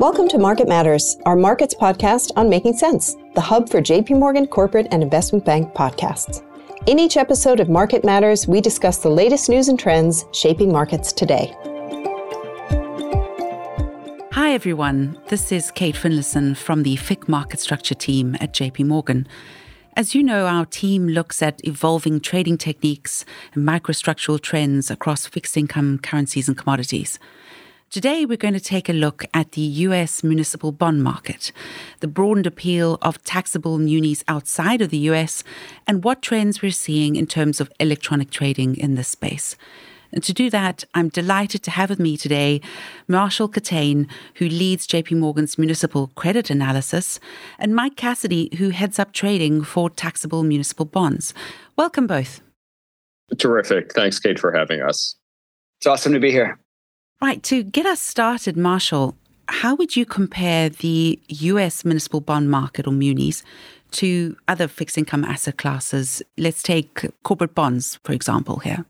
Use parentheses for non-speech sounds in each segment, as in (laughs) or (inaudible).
Welcome to Market Matters, our markets podcast on making sense, the hub for JP Morgan corporate and investment bank podcasts. In each episode of Market Matters, we discuss the latest news and trends shaping markets today. Hi, everyone. This is Kate Finlayson from the FICC Market Structure team at JP Morgan. As you know, our team looks at evolving trading techniques and microstructural trends across fixed income currencies and commodities. Today, we're going to take a look at the US municipal bond market, the broadened appeal of taxable munis outside of the US, and what trends we're seeing in terms of electronic trading in this space. And to do that, I'm delighted to have with me today Marshall Kitain, who leads JP Morgan's municipal credit analysis, and Mike Cassidy, who heads up trading for taxable municipal bonds. Welcome both. Terrific. Thanks, Kate, for having us. It's awesome to be here. Right, to get us started, Marshall, how would you compare the US municipal bond market or munis to other fixed income asset classes? Let's take corporate bonds, for example, here.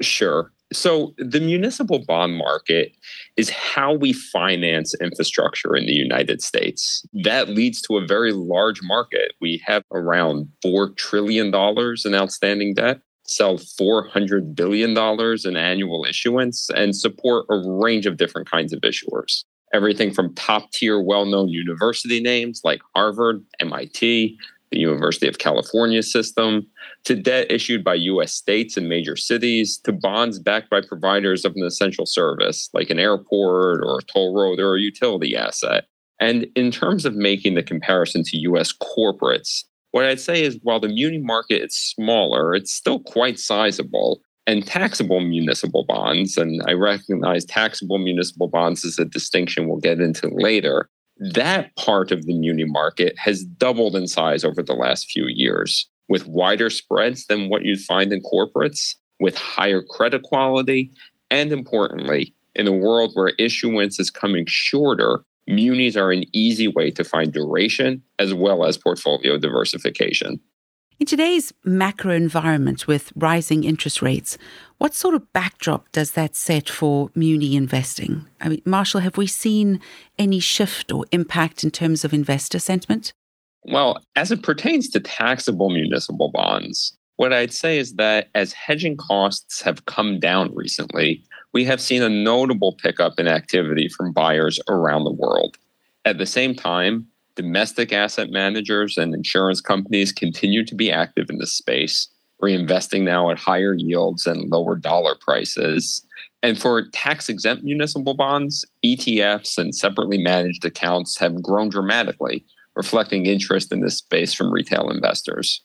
Sure. So, the municipal bond market is how we finance infrastructure in the United States. That leads to a very large market. We have around $4 trillion in outstanding debt sell $400 billion in annual issuance and support a range of different kinds of issuers. Everything from top tier, well known university names like Harvard, MIT, the University of California system, to debt issued by US states and major cities, to bonds backed by providers of an essential service like an airport or a toll road or a utility asset. And in terms of making the comparison to US corporates, what I'd say is while the muni market is smaller, it's still quite sizable. And taxable municipal bonds, and I recognize taxable municipal bonds is a distinction we'll get into later. That part of the muni market has doubled in size over the last few years with wider spreads than what you'd find in corporates, with higher credit quality, and importantly, in a world where issuance is coming shorter, munis are an easy way to find duration as well as portfolio diversification. In today's macro environment with rising interest rates, what sort of backdrop does that set for muni investing? I mean, Marshall, have we seen any shift or impact in terms of investor sentiment? Well, as it pertains to taxable municipal bonds, what I'd say is that as hedging costs have come down recently, we have seen a notable pickup in activity from buyers around the world. At the same time, domestic asset managers and insurance companies continue to be active in this space, reinvesting now at higher yields and lower dollar prices. And for tax exempt municipal bonds, ETFs and separately managed accounts have grown dramatically, reflecting interest in this space from retail investors.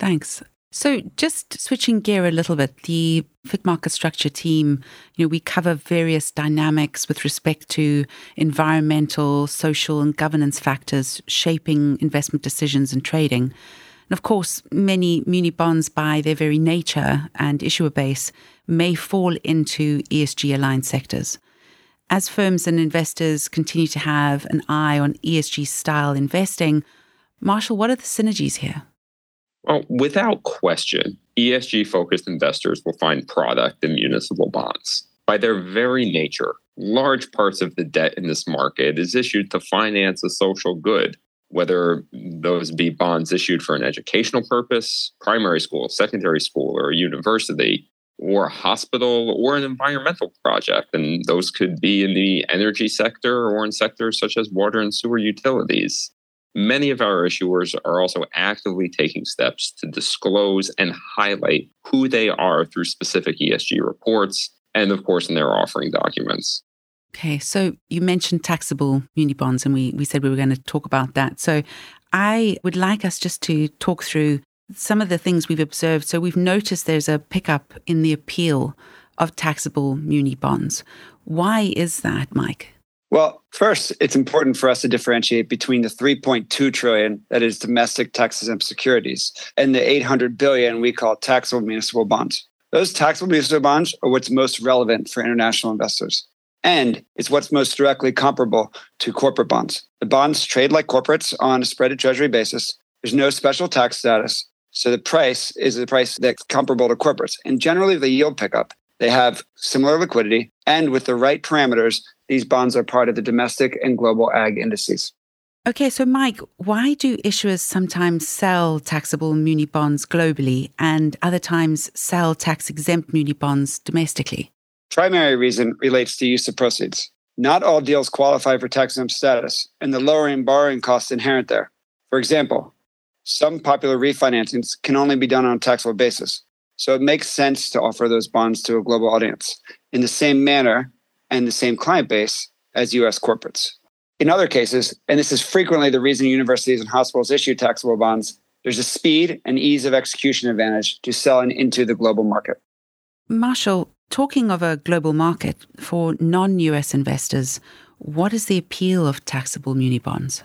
Thanks. So, just switching gear a little bit, the FICC market structure team, you know, we cover various dynamics with respect to environmental, social, and governance factors shaping investment decisions and trading. And of course, many muni bonds, by their very nature and issuer base, may fall into ESG aligned sectors. As firms and investors continue to have an eye on ESG style investing, Marshall, what are the synergies here? Well, without question, ESG focused investors will find product in municipal bonds. By their very nature, large parts of the debt in this market is issued to finance a social good, whether those be bonds issued for an educational purpose, primary school, secondary school, or a university, or a hospital, or an environmental project. And those could be in the energy sector or in sectors such as water and sewer utilities. Many of our issuers are also actively taking steps to disclose and highlight who they are through specific ESG reports and, of course, in their offering documents. Okay, so you mentioned taxable muni bonds, and we, we said we were going to talk about that. So I would like us just to talk through some of the things we've observed. So we've noticed there's a pickup in the appeal of taxable muni bonds. Why is that, Mike? Well, first, it's important for us to differentiate between the 3.2 trillion that is domestic tax exempt securities and the 800 billion we call taxable municipal bonds. Those taxable municipal bonds are what's most relevant for international investors. And it's what's most directly comparable to corporate bonds. The bonds trade like corporates on a spread to treasury basis. There's no special tax status. So the price is the price that's comparable to corporates. And generally, the yield pickup They have similar liquidity, and with the right parameters, these bonds are part of the domestic and global ag indices. Okay, so Mike, why do issuers sometimes sell taxable muni bonds globally and other times sell tax exempt muni bonds domestically? Primary reason relates to use of proceeds. Not all deals qualify for tax exempt status, and the lowering borrowing costs inherent there. For example, some popular refinancings can only be done on a taxable basis. So it makes sense to offer those bonds to a global audience in the same manner and the same client base as US corporates. In other cases, and this is frequently the reason universities and hospitals issue taxable bonds, there's a speed and ease of execution advantage to selling into the global market. Marshall, talking of a global market for non US investors, what is the appeal of taxable muni bonds?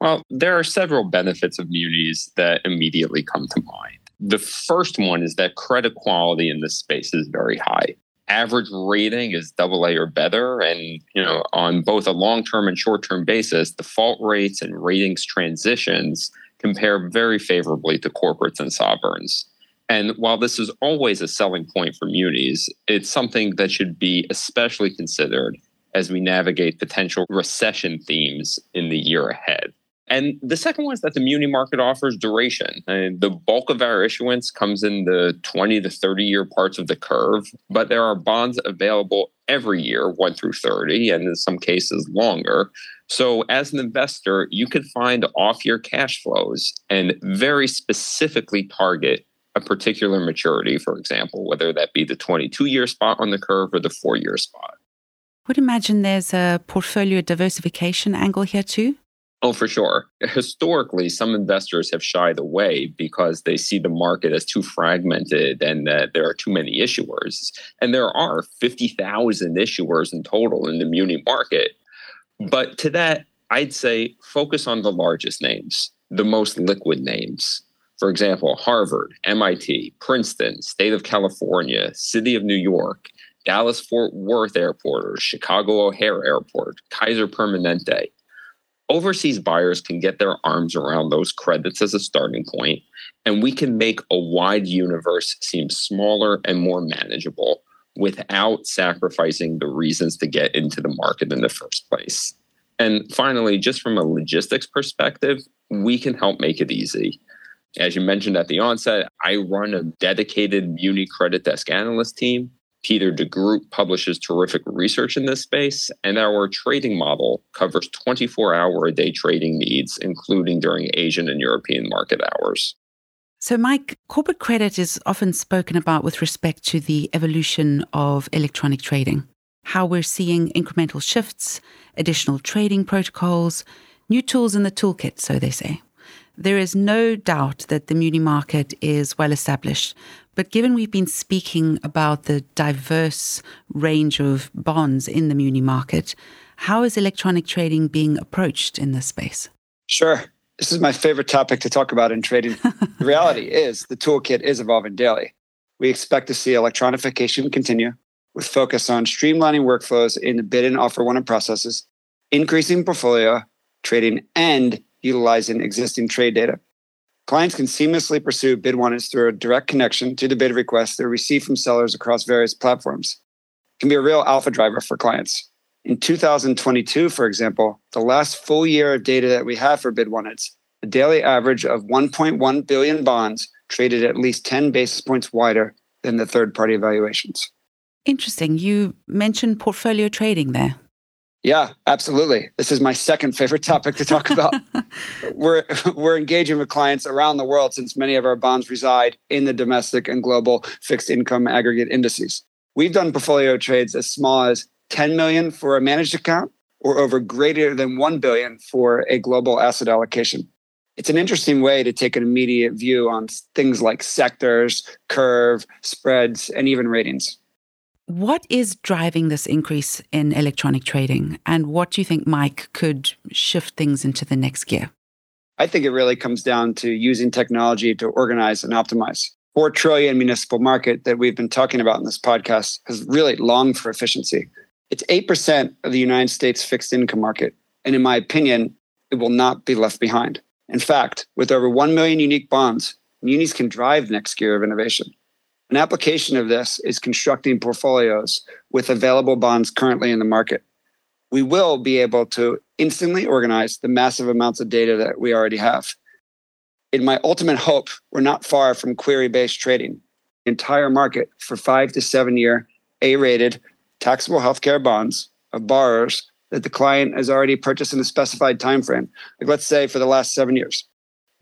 Well, there are several benefits of munis that immediately come to mind. The first one is that credit quality in this space is very high. Average rating is double A or better. And, you know, on both a long term and short term basis, default rates and ratings transitions compare very favorably to corporates and sovereigns. And while this is always a selling point for munis, it's something that should be especially considered as we navigate potential recession themes in the year ahead. And the second one is that the muni market offers duration. And the bulk of our issuance comes in the 20 to 30 year parts of the curve, but there are bonds available every year, 1 through 30, and in some cases longer. So, as an investor, you could find off year cash flows and very specifically target a particular maturity, for example, whether that be the 22 year spot on the curve or the four year spot. I Would imagine there's a portfolio diversification angle here too. Oh, for sure. Historically, some investors have shied away because they see the market as too fragmented and that there are too many issuers. And there are 50,000 issuers in total in the muni market. But to that, I'd say focus on the largest names, the most liquid names. For example, Harvard, MIT, Princeton, State of California, City of New York, Dallas Fort Worth Airport, or Chicago O'Hare Airport, Kaiser Permanente overseas buyers can get their arms around those credits as a starting point, and we can make a wide universe seem smaller and more manageable without sacrificing the reasons to get into the market in the first place. And finally, just from a logistics perspective, we can help make it easy. As you mentioned at the onset, I run a dedicated Muni credit desk analyst team Peter de Groot publishes terrific research in this space, and our trading model covers 24 hour a day trading needs, including during Asian and European market hours. So, Mike, corporate credit is often spoken about with respect to the evolution of electronic trading, how we're seeing incremental shifts, additional trading protocols, new tools in the toolkit, so they say. There is no doubt that the muni market is well established, but given we've been speaking about the diverse range of bonds in the muni market, how is electronic trading being approached in this space? Sure. This is my favorite topic to talk about in trading. the reality (laughs) is the toolkit is evolving daily. We expect to see electronification continue with focus on streamlining workflows in the bid and offer one processes, increasing portfolio trading, and utilizing existing trade data. Clients can seamlessly pursue bid warrants through a direct connection to the bid requests they receive from sellers across various platforms. It can be a real alpha driver for clients. In 2022, for example, the last full year of data that we have for bid warrants, a daily average of 1.1 billion bonds traded at least 10 basis points wider than the third party evaluations. Interesting. You mentioned portfolio trading there. Yeah, absolutely. This is my second favorite topic to talk about. (laughs) we're we're engaging with clients around the world since many of our bonds reside in the domestic and global fixed income aggregate indices. We've done portfolio trades as small as 10 million for a managed account or over greater than 1 billion for a global asset allocation. It's an interesting way to take an immediate view on things like sectors, curve, spreads, and even ratings. What is driving this increase in electronic trading? And what do you think, Mike, could shift things into the next gear? I think it really comes down to using technology to organize and optimize. Four trillion municipal market that we've been talking about in this podcast has really longed for efficiency. It's 8% of the United States fixed income market. And in my opinion, it will not be left behind. In fact, with over 1 million unique bonds, munis can drive the next gear of innovation. An application of this is constructing portfolios with available bonds currently in the market. We will be able to instantly organize the massive amounts of data that we already have. In my ultimate hope, we're not far from query based trading. Entire market for five to seven year A rated taxable healthcare bonds of borrowers that the client has already purchased in a specified time frame, like let's say for the last seven years.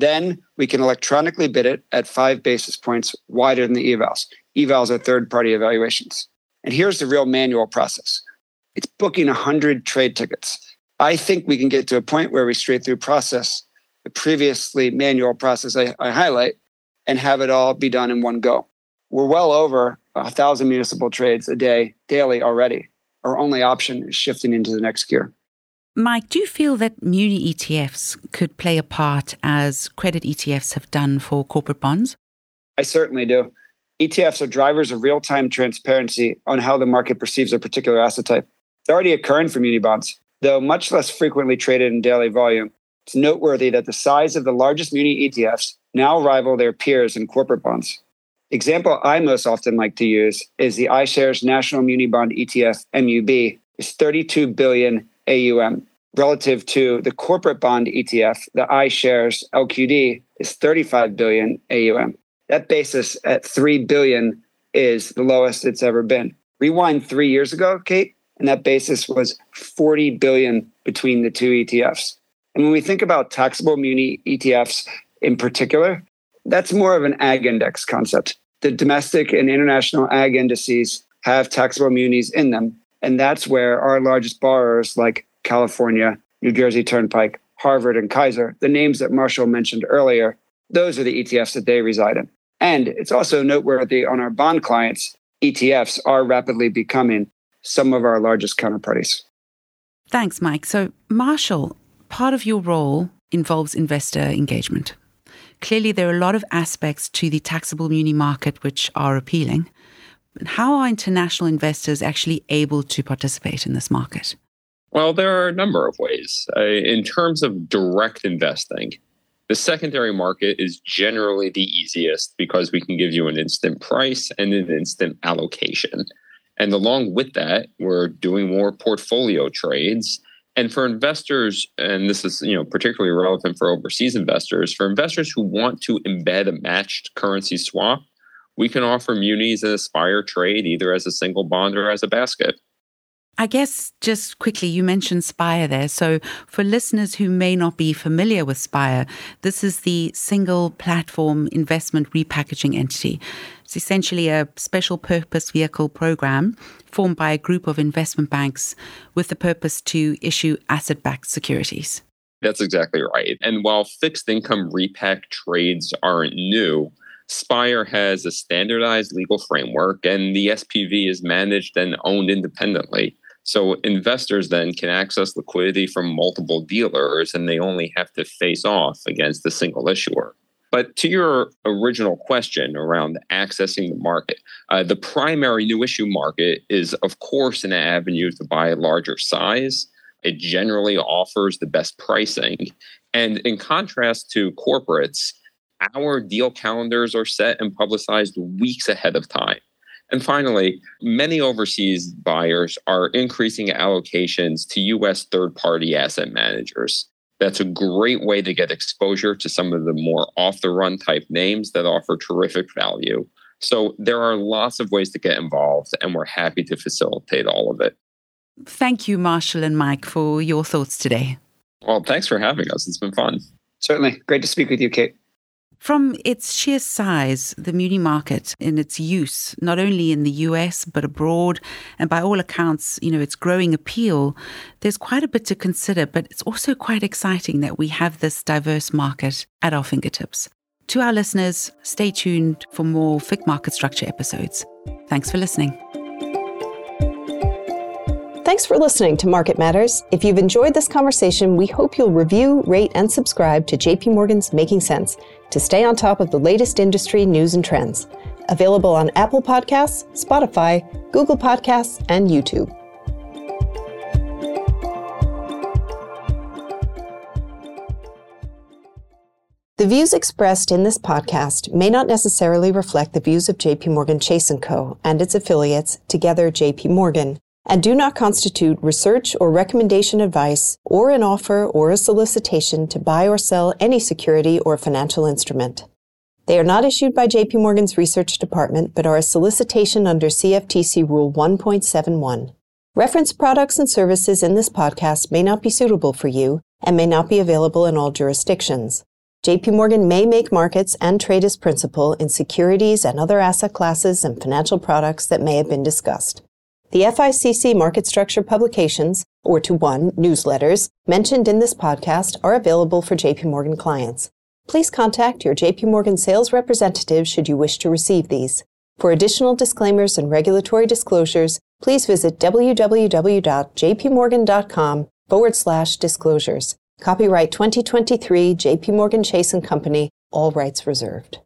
Then we can electronically bid it at five basis points wider than the evals. Evals are third party evaluations. And here's the real manual process it's booking 100 trade tickets. I think we can get to a point where we straight through process the previously manual process I, I highlight and have it all be done in one go. We're well over a thousand municipal trades a day daily already. Our only option is shifting into the next gear. Mike, do you feel that muni ETFs could play a part as credit ETFs have done for corporate bonds? I certainly do. ETFs are drivers of real time transparency on how the market perceives a particular asset type. It's already occurring for muni bonds, though much less frequently traded in daily volume. It's noteworthy that the size of the largest muni ETFs now rival their peers in corporate bonds. Example I most often like to use is the iShares National Muni Bond ETF MUB is 32 billion AUM relative to the corporate bond ETF, the iShares LQD is 35 billion AUM. That basis at 3 billion is the lowest it's ever been. Rewind 3 years ago, Kate, and that basis was 40 billion between the two ETFs. And when we think about taxable muni ETFs in particular, that's more of an ag index concept. The domestic and international ag indices have taxable munis in them, and that's where our largest borrowers, like California, New Jersey Turnpike, Harvard, and Kaiser, the names that Marshall mentioned earlier, those are the ETFs that they reside in. And it's also noteworthy on our bond clients, ETFs are rapidly becoming some of our largest counterparties. Thanks, Mike. So, Marshall, part of your role involves investor engagement. Clearly, there are a lot of aspects to the taxable muni market which are appealing. How are international investors actually able to participate in this market? Well, there are a number of ways. Uh, in terms of direct investing, the secondary market is generally the easiest because we can give you an instant price and an instant allocation. And along with that, we're doing more portfolio trades. And for investors, and this is you know particularly relevant for overseas investors, for investors who want to embed a matched currency swap, we can offer munis and a Spire trade either as a single bond or as a basket. I guess just quickly, you mentioned Spire there. So, for listeners who may not be familiar with Spire, this is the single platform investment repackaging entity. It's essentially a special purpose vehicle program formed by a group of investment banks with the purpose to issue asset backed securities. That's exactly right. And while fixed income repack trades aren't new, Spire has a standardized legal framework, and the SPV is managed and owned independently. So investors then can access liquidity from multiple dealers, and they only have to face off against the single issuer. But to your original question around accessing the market, uh, the primary new issue market is, of course, an avenue to buy a larger size. It generally offers the best pricing. And in contrast to corporates, our deal calendars are set and publicized weeks ahead of time. And finally, many overseas buyers are increasing allocations to US third party asset managers. That's a great way to get exposure to some of the more off the run type names that offer terrific value. So there are lots of ways to get involved, and we're happy to facilitate all of it. Thank you, Marshall and Mike, for your thoughts today. Well, thanks for having us. It's been fun. Certainly. Great to speak with you, Kate. From its sheer size, the muni market in its use, not only in the US, but abroad, and by all accounts, you know, its growing appeal, there's quite a bit to consider, but it's also quite exciting that we have this diverse market at our fingertips. To our listeners, stay tuned for more FICC market structure episodes. Thanks for listening. Thanks for listening to Market Matters. If you've enjoyed this conversation, we hope you'll review, rate, and subscribe to JP Morgan's Making Sense to stay on top of the latest industry news and trends. Available on Apple Podcasts, Spotify, Google Podcasts, and YouTube. The views expressed in this podcast may not necessarily reflect the views of JP Morgan Chase & Co. and its affiliates, together JP Morgan, and do not constitute research or recommendation advice or an offer or a solicitation to buy or sell any security or financial instrument. They are not issued by JP Morgan's research department but are a solicitation under CFTC Rule 1.71. Reference products and services in this podcast may not be suitable for you and may not be available in all jurisdictions. JP Morgan may make markets and trade as principal in securities and other asset classes and financial products that may have been discussed. The FICC market structure publications, or to one newsletters, mentioned in this podcast are available for JP Morgan clients. Please contact your JP Morgan sales representative should you wish to receive these. For additional disclaimers and regulatory disclosures, please visit www.jpmorgan.com forward slash disclosures. Copyright 2023 JP Morgan Chase & Company, all rights reserved.